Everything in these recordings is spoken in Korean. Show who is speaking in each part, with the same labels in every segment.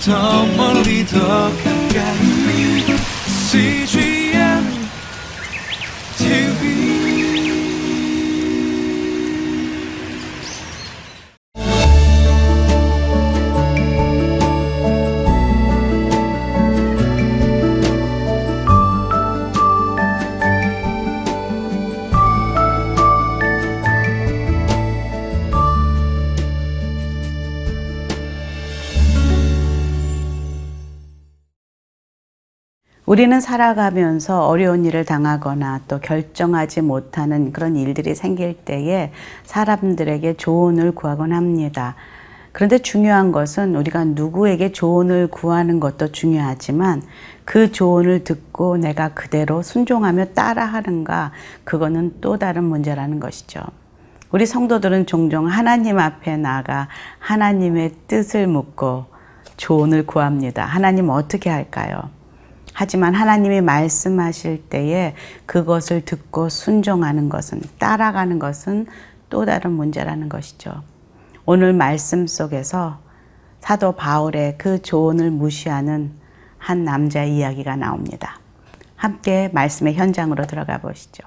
Speaker 1: 더 멀리 더 가
Speaker 2: 우리는 살아가면서 어려운 일을 당하거나 또 결정하지 못하는 그런 일들이 생길 때에 사람들에게 조언을 구하곤 합니다. 그런데 중요한 것은 우리가 누구에게 조언을 구하는 것도 중요하지만 그 조언을 듣고 내가 그대로 순종하며 따라하는가 그거는 또 다른 문제라는 것이죠. 우리 성도들은 종종 하나님 앞에 나가 하나님의 뜻을 묻고 조언을 구합니다. 하나님 어떻게 할까요? 하지만 하나님이 말씀하실 때에 그것을 듣고 순종하는 것은 따라가는 것은 또 다른 문제라는 것이죠. 오늘 말씀 속에서 사도 바울의 그 조언을 무시하는 한 남자의 이야기가 나옵니다. 함께 말씀의 현장으로 들어가 보시죠.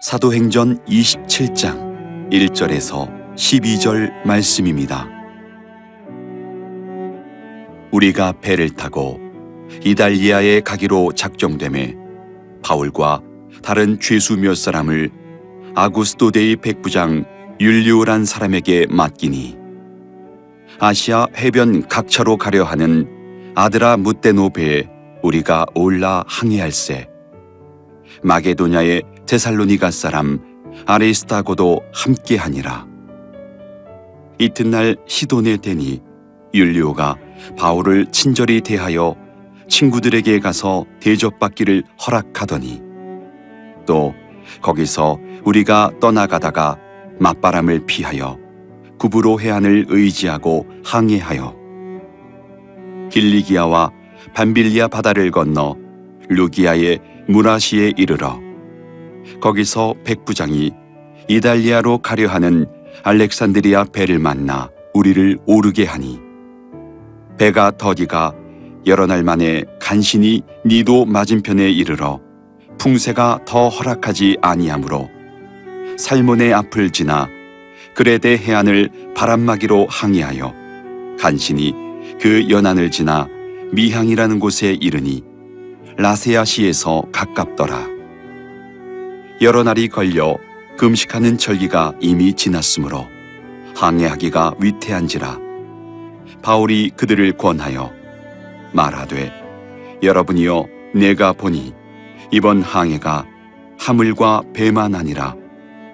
Speaker 3: 사도행전 27장 1절에서 12절 말씀입니다. 우리가 배를 타고 이달리아에 가기로 작정됨에 바울과 다른 죄수 몇 사람을 아구스토데이 백부장 율리오란 사람에게 맡기니 아시아 해변 각처로 가려 하는 아드라 무테노베에 우리가 올라 항해할세 마게도냐의 데살로니가 사람 아리스타고도 함께하니라. 이튿날 시돈에 대니 율리오가 바울을 친절히 대하여 친구들에게 가서 대접받기를 허락하더니 또 거기서 우리가 떠나가다가 맞바람을 피하여 구브로 해안을 의지하고 항해하여 길리기아와 반빌리아 바다를 건너 루기아의 무라시에 이르러 거기서 백부장이 이달리아로 가려 하는 알렉산드리아 배를 만나 우리를 오르게 하니 배가 더디가 여러 날 만에 간신히 니도 맞은편에 이르러 풍세가 더 허락하지 아니하므로 살몬의 앞을 지나 그레데 해안을 바람막이로 항해하여 간신히 그 연안을 지나 미항이라는 곳에 이르니 라세아시에서 가깝더라. 여러 날이 걸려 금식하는 절기가 이미 지났으므로 항해하기가 위태한지라 바울이 그들을 권하여 말하되 여러분이여 내가 보니 이번 항해가 하물과 배만 아니라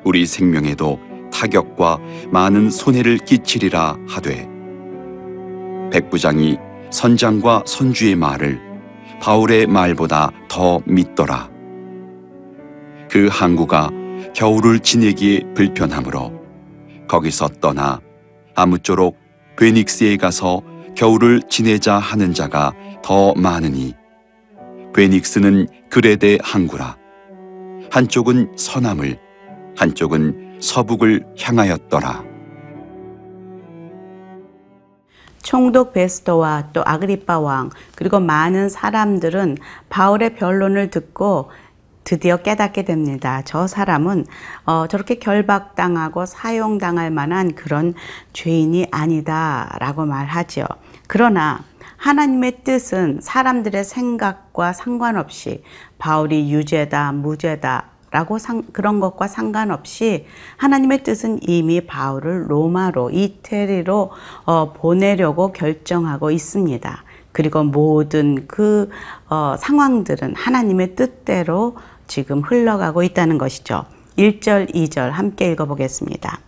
Speaker 3: 우리 생명에도 타격과 많은 손해를 끼치리라 하되 백부장이 선장과 선주의 말을 바울의 말보다 더 믿더라. 그 항구가 겨울을 지내기에 불편하므로 거기서 떠나 아무쪼록 베닉스에 가서 겨울을 지내자 하는 자가 더 많으니 베닉스는 그레데 항구라 한쪽은 서남을 한쪽은 서북을 향하였더라.
Speaker 2: 총독 베스토와 또 아그리파 왕 그리고 많은 사람들은 바울의 변론을 듣고 드디어 깨닫게 됩니다. 저 사람은 어, 저렇게 결박당하고 사용당할 만한 그런 죄인이 아니다라고 말하지요. 그러나 하나님의 뜻은 사람들의 생각과 상관없이 바울이 유죄다, 무죄다, 라고 상, 그런 것과 상관없이 하나님의 뜻은 이미 바울을 로마로 이태리로 어, 보내려고 결정하고 있습니다. 그리고 모든 그 어, 상황들은 하나님의 뜻대로 지금 흘러가고 있다는 것이죠. 1절, 2절 함께 읽어보겠습니다.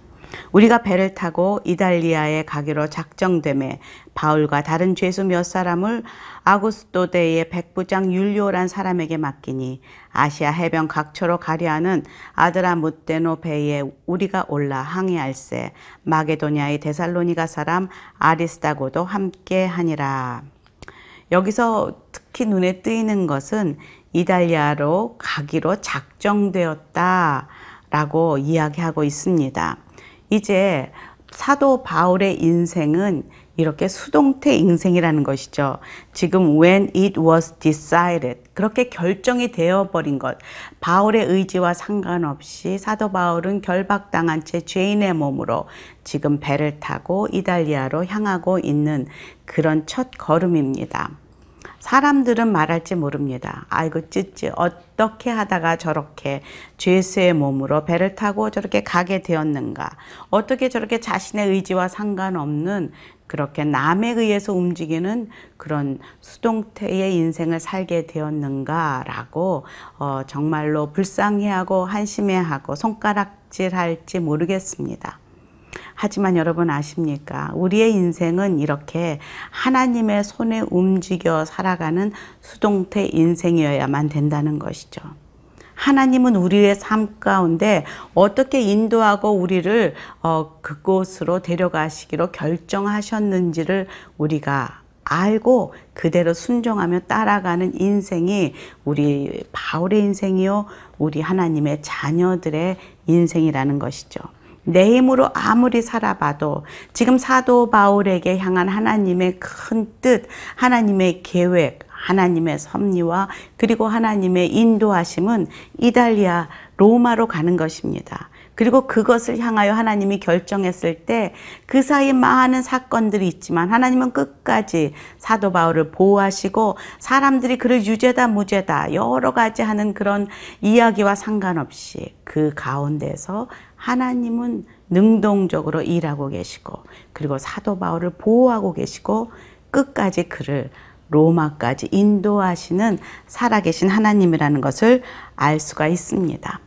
Speaker 2: 우리가 배를 타고 이달리아에 가기로 작정됨에 바울과 다른 죄수 몇 사람을 아구스토데의 백부장 율리오란 사람에게 맡기니 아시아 해변 각처로 가려 하는 아드라 무테노 배에 우리가 올라 항해할세 마게도냐의 데살로니가 사람 아리스타고도 함께 하니라. 여기서 특히 눈에 띄는 것은 이달리아로 가기로 작정되었다 라고 이야기하고 있습니다. 이제 사도 바울의 인생은 이렇게 수동태 인생이라는 것이죠. 지금 when it was decided 그렇게 결정이 되어 버린 것. 바울의 의지와 상관없이 사도 바울은 결박당한 채 죄인의 몸으로 지금 배를 타고 이달리아로 향하고 있는 그런 첫 걸음입니다. 사람들은 말할지 모릅니다. 아이고 찌찌 어떻게 하다가 저렇게 죄수의 몸으로 배를 타고 저렇게 가게 되었는가? 어떻게 저렇게 자신의 의지와 상관없는 그렇게 남에 의해서 움직이는 그런 수동태의 인생을 살게 되었는가라고 어, 정말로 불쌍해하고 한심해하고 손가락질할지 모르겠습니다. 하지만 여러분 아십니까? 우리의 인생은 이렇게 하나님의 손에 움직여 살아가는 수동태 인생이어야만 된다는 것이죠. 하나님은 우리의 삶 가운데 어떻게 인도하고 우리를 어, 그곳으로 데려가시기로 결정하셨는지를 우리가 알고 그대로 순종하며 따라가는 인생이 우리 바울의 인생이요, 우리 하나님의 자녀들의 인생이라는 것이죠. 내 힘으로 아무리 살아봐도 지금 사도 바울에게 향한 하나님의 큰 뜻, 하나님의 계획, 하나님의 섭리와 그리고 하나님의 인도하심은 이달리아 로마로 가는 것입니다. 그리고 그것을 향하여 하나님이 결정했을 때 그 사이 많은 사건들이 있지만 하나님은 끝까지 사도 바울을 보호하시고 사람들이 그를 유죄다 무죄다 여러 가지 하는 그런 이야기와 상관없이 그 가운데서 하나님은 능동적으로 일하고 계시고 그리고 사도 바울을 보호하고 계시고 끝까지 그를 로마까지 인도하시는 살아계신 하나님이라는 것을 알 수가 있습니다.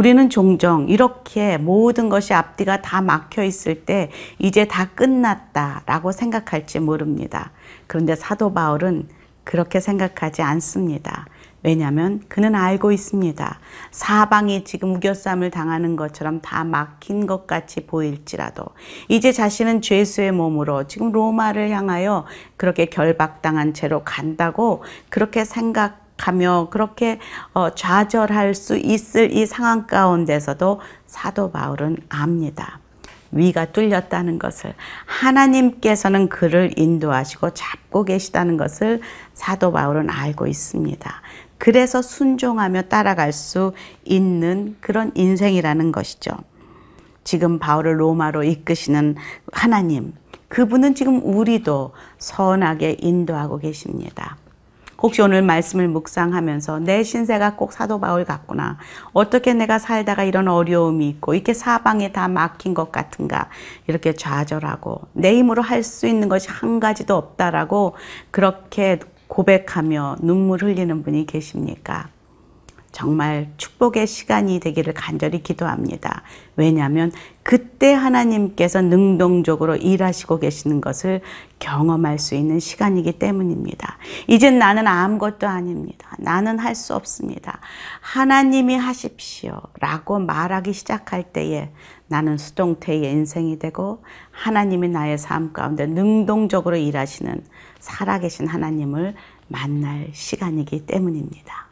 Speaker 2: 우리는 종종 이렇게 모든 것이 앞뒤가 다 막혀 있을 때 이제 다 끝났다라고 생각할지 모릅니다. 그런데 사도 바울은 그렇게 생각하지 않습니다. 왜냐하면 그는 알고 있습니다. 사방이 지금 우겨쌈을 당하는 것처럼 다 막힌 것 같이 보일지라도 이제 자신은 죄수의 몸으로 지금 로마를 향하여 그렇게 결박당한 채로 간다고 그렇게 생각 하며 그렇게 어, 좌절할 수 있을 이 상황 가운데서도 사도 바울은 압니다. 위가 뚫렸다는 것을 하나님께서는 그를 인도하시고 잡고 계시다는 것을 사도 바울은 알고 있습니다. 그래서 순종하며 따라갈 수 있는 그런 인생이라는 것이죠. 지금 바울을 로마로 이끄시는 하나님, 그분은 지금 우리도 선하게 인도하고 계십니다. 혹시 오늘 말씀을 묵상하면서 내 신세가 꼭 사도 바울 같구나. 어떻게 내가 살다가 이런 어려움이 있고 이렇게 사방에 다 막힌 것 같은가. 이렇게 좌절하고 내 힘으로 할 수 있는 것이 한 가지도 없다라고 그렇게 고백하며 눈물 흘리는 분이 계십니까? 정말 축복의 시간이 되기를 간절히 기도합니다. 왜냐하면 그때 하나님께서 능동적으로 일하시고 계시는 것을 경험할 수 있는 시간이기 때문입니다. 이젠 나는 아무것도 아닙니다. 나는 할 수 없습니다. 하나님이 하십시오. 라고 말하기 시작할 때에 나는 수동태의 인생이 되고 하나님이 나의 삶 가운데 능동적으로 일하시는 살아계신 하나님을 만날 시간이기 때문입니다.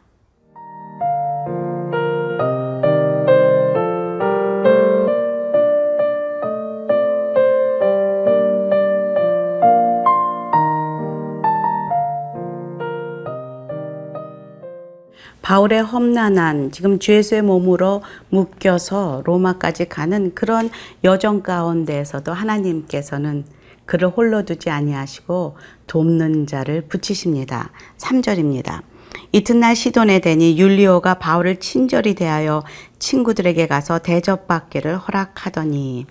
Speaker 2: 바울의 험난한 지금 죄수의 몸으로 묶여서 로마까지 가는 그런 여정 가운데에서도 하나님께서는 그를 홀로 두지 아니하시고 돕는 자를 붙이십니다. 3절입니다. 이튿날 시돈에 대니 율리오가 바울을 친절히 대하여 친구들에게 가서 대접받기를 허락하더니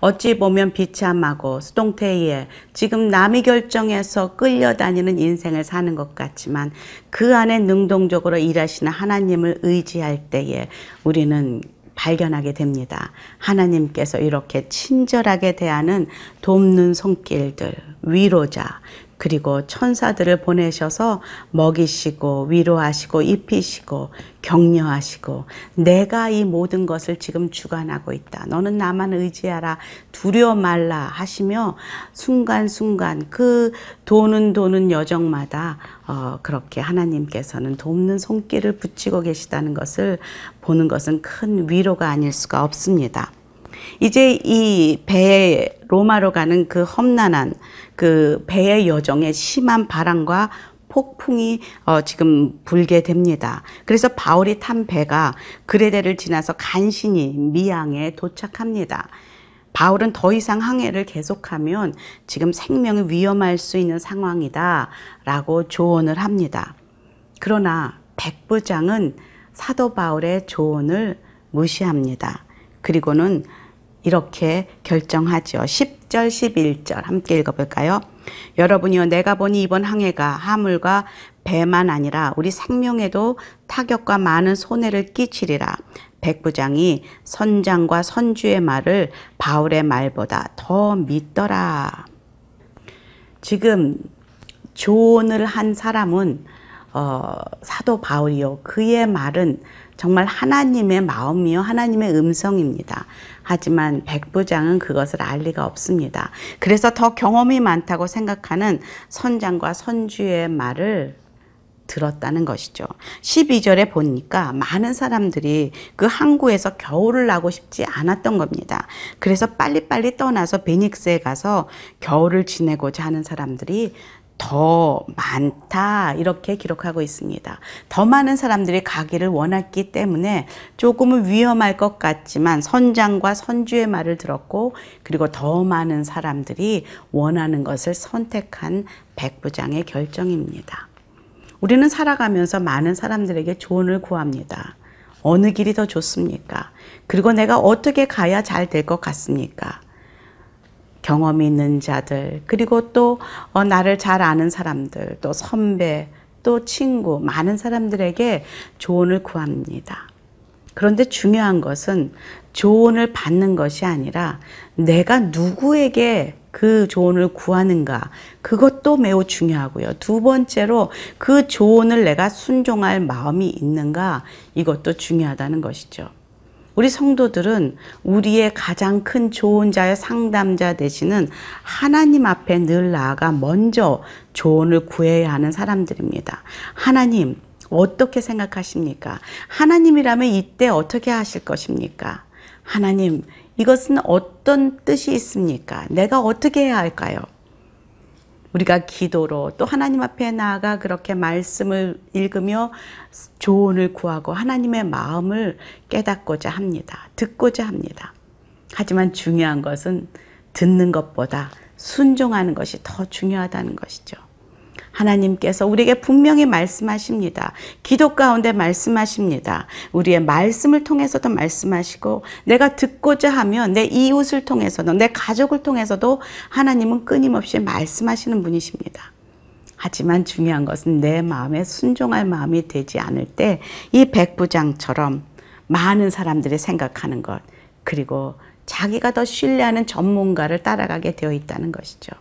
Speaker 2: 어찌 보면 비참하고 수동태에 지금 남이 결정해서 끌려다니는 인생을 사는 것 같지만 그 안에 능동적으로 일하시는 하나님을 의지할 때에 우리는 발견하게 됩니다. 하나님께서 이렇게 친절하게 대하는 돕는 손길들, 위로자, 그리고 천사들을 보내셔서 먹이시고 위로하시고 입히시고 격려하시고 내가 이 모든 것을 지금 주관하고 있다. 너는 나만 의지하라. 두려워 말라 하시며 순간순간 그 도는 도는 여정마다 어, 그렇게 하나님께서는 돕는 손길을 붙이고 계시다는 것을 보는 것은 큰 위로가 아닐 수가 없습니다. 이제 이 배에 로마로 가는 그 험난한 그 배의 여정에 심한 바람과 폭풍이 어, 지금 불게 됩니다. 그래서 바울이 탄 배가 그레데를 지나서 간신히 미양에 도착합니다. 바울은 더 이상 항해를 계속하면 지금 생명이 위험할 수 있는 상황이다 라고 조언을 합니다. 그러나 백부장은 사도 바울의 조언을 무시합니다. 그리고는 이렇게 결정하죠. 10절, 11절 함께 읽어볼까요? 여러분이요, 내가 보니 이번 항해가 하물과 배만 아니라 우리 생명에도 타격과 많은 손해를 끼치리라. 백부장이 선장과 선주의 말을 바울의 말보다 더 믿더라. 지금 조언을 한 사람은 어, 사도 바울이요. 그의 말은 정말 하나님의 마음이요. 하나님의 음성입니다. 하지만 백부장은 그것을 알 리가 없습니다. 그래서 더 경험이 많다고 생각하는 선장과 선주의 말을 들었다는 것이죠. 12절에 보니까 많은 사람들이 그 항구에서 겨울을 나고 싶지 않았던 겁니다. 그래서 빨리빨리 떠나서 베닉스에 가서 겨울을 지내고자 하는 사람들이 더 많다 이렇게 기록하고 있습니다. 더 많은 사람들이 가기를 원했기 때문에 조금은 위험할 것 같지만 선장과 선주의 말을 들었고 그리고 더 많은 사람들이 원하는 것을 선택한 백부장의 결정입니다. 우리는 살아가면서 많은 사람들에게 조언을 구합니다. 어느 길이 더 좋습니까? 그리고 내가 어떻게 가야 잘 될 것 같습니까? 경험이 있는 자들, 그리고 또 어, 나를 잘 아는 사람들, 또 선배, 또 친구, 많은 사람들에게 조언을 구합니다. 그런데 중요한 것은 조언을 받는 것이 아니라 내가 누구에게 그 조언을 구하는가. 그것도 매우 중요하고요. 두 번째로 그 조언을 내가 순종할 마음이 있는가. 이것도 중요하다는 것이죠. 우리 성도들은 우리의 가장 큰 조언자의 상담자 되시는 하나님 앞에 늘 나아가 먼저 조언을 구해야 하는 사람들입니다. 하나님, 어떻게 생각하십니까? 하나님이라면 이때 어떻게 하실 것입니까? 하나님, 이것은 어떤 뜻이 있습니까? 내가 어떻게 해야 할까요? 우리가 기도로 또 하나님 앞에 나아가 그렇게 말씀을 읽으며 조언을 구하고 하나님의 마음을 깨닫고자 합니다. 듣고자 합니다. 하지만 중요한 것은 듣는 것보다 순종하는 것이 더 중요하다는 것이죠. 하나님께서 우리에게 분명히 말씀하십니다. 기도 가운데 말씀하십니다. 우리의 말씀을 통해서도 말씀하시고 내가 듣고자 하면 내 이웃을 통해서도 내 가족을 통해서도 하나님은 끊임없이 말씀하시는 분이십니다. 하지만 중요한 것은 내 마음에 순종할 마음이 되지 않을 때 이 백부장처럼 많은 사람들이 생각하는 것 그리고 자기가 더 신뢰하는 전문가를 따라가게 되어 있다는 것이죠.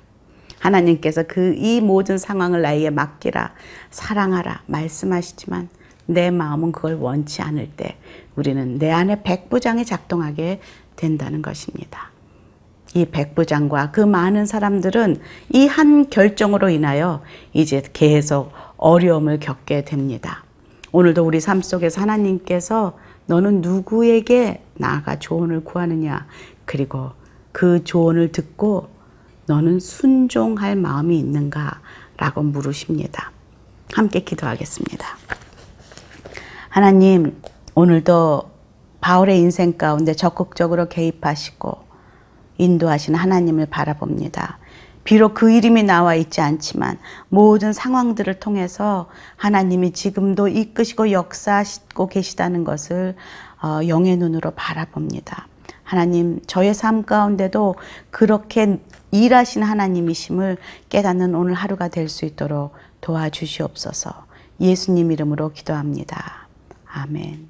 Speaker 2: 하나님께서 그 이 모든 상황을 나에게 맡기라, 사랑하라 말씀하시지만 내 마음은 그걸 원치 않을 때 우리는 내 안에 백부장이 작동하게 된다는 것입니다. 이 백부장과 그 많은 사람들은 이 한 결정으로 인하여 이제 계속 어려움을 겪게 됩니다. 오늘도 우리 삶 속에서 하나님께서 너는 누구에게 나아가 조언을 구하느냐 그리고 그 조언을 듣고 너는 순종할 마음이 있는가? 라고 물으십니다. 함께 기도하겠습니다. 하나님, 오늘도 바울의 인생 가운데 적극적으로 개입하시고 인도하시는 하나님을 바라봅니다. 비록 그 이름이 나와 있지 않지만 모든 상황들을 통해서 하나님이 지금도 이끄시고 역사하시고 계시다는 것을 어, 영의 눈으로 바라봅니다. 하나님, 저의 삶 가운데도 그렇게 일하신 하나님이심을 깨닫는 오늘 하루가 될 수 있도록 도와주시옵소서. 예수님 이름으로 기도합니다. 아멘.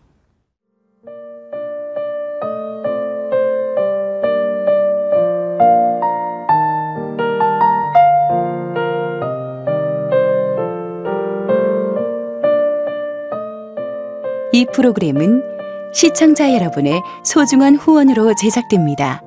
Speaker 1: 이 프로그램은 시청자 여러분의 소중한 후원으로 제작됩니다.